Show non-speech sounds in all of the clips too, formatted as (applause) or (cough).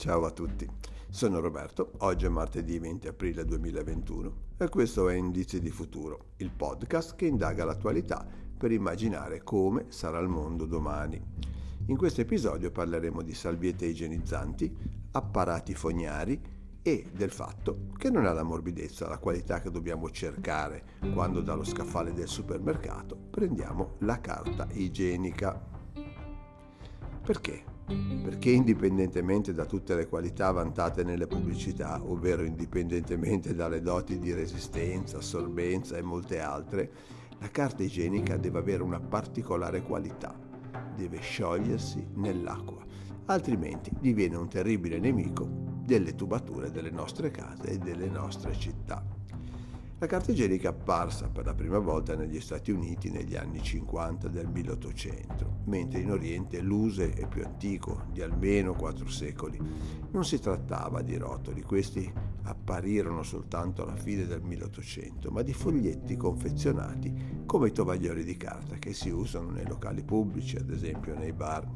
Ciao a tutti, sono Roberto, oggi è martedì 20 aprile 2021 e questo è Indizi di Futuro, il podcast che indaga l'attualità per immaginare come sarà il mondo domani. In questo episodio parleremo di salviette igienizzanti, apparati fognari e del fatto che non è la morbidezza la qualità che dobbiamo cercare quando dallo scaffale del supermercato prendiamo la carta igienica. Perché? Perché indipendentemente da tutte le qualità vantate nelle pubblicità, ovvero indipendentemente dalle doti di resistenza, assorbenza e molte altre, la carta igienica deve avere una particolare qualità, deve sciogliersi nell'acqua, altrimenti diviene un terribile nemico delle tubature delle nostre case e delle nostre città. La carta igienica è apparsa per la prima volta negli Stati Uniti negli anni 50 del 1800, mentre in Oriente l'uso è più antico, di almeno quattro secoli. Non si trattava di rotoli, questi apparirono soltanto alla fine del 1800, ma di foglietti confezionati come i tovaglioli di carta che si usano nei locali pubblici, ad esempio nei bar.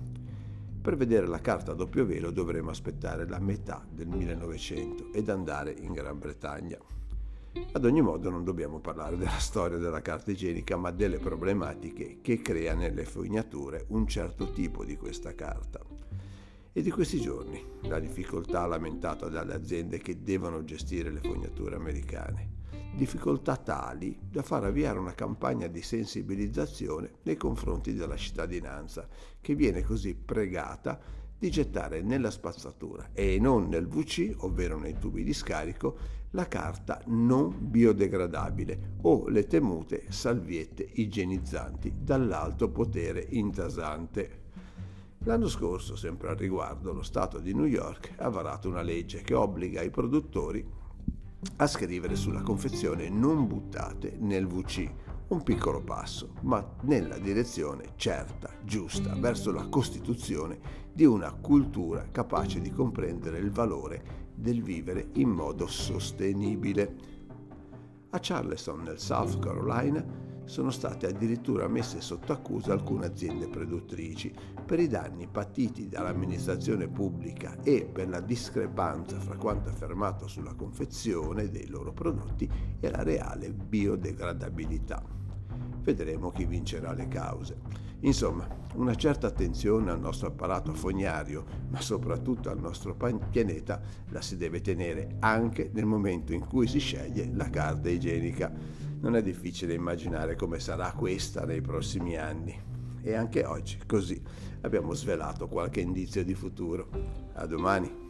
Per vedere la carta a doppio velo dovremo aspettare la metà del 1900 ed andare in Gran Bretagna. Ad ogni modo non dobbiamo parlare della (laughs) storia della carta igienica, ma delle problematiche che crea nelle fognature un certo tipo di questa carta. E di questi giorni la difficoltà lamentata dalle aziende che devono gestire le fognature americane. Difficoltà tali da far avviare una campagna di sensibilizzazione nei confronti della cittadinanza, che viene così pregata di gettare nella spazzatura e non nel VC, ovvero nei tubi di scarico, la carta non biodegradabile o le temute salviette igienizzanti dall'alto potere intasante. L'anno scorso, sempre al riguardo, lo Stato di New York ha varato una legge che obbliga i produttori a scrivere sulla confezione non buttate nel VC un piccolo passo, ma nella direzione certa, giusta, verso la costituzione di una cultura capace di comprendere il valore del vivere in modo sostenibile. A Charleston, nel South Carolina, sono state addirittura messe sotto accusa alcune aziende produttrici per i danni patiti dall'amministrazione pubblica e per la discrepanza fra quanto affermato sulla confezione dei loro prodotti e la reale biodegradabilità vedremo chi vincerà le cause. Insomma, una certa attenzione al nostro apparato fognario, ma soprattutto al nostro pianeta, la si deve tenere anche nel momento in cui si sceglie la carta igienica. Non è difficile immaginare come sarà questa nei prossimi anni. E anche oggi, così, abbiamo svelato qualche indizio di futuro. A domani.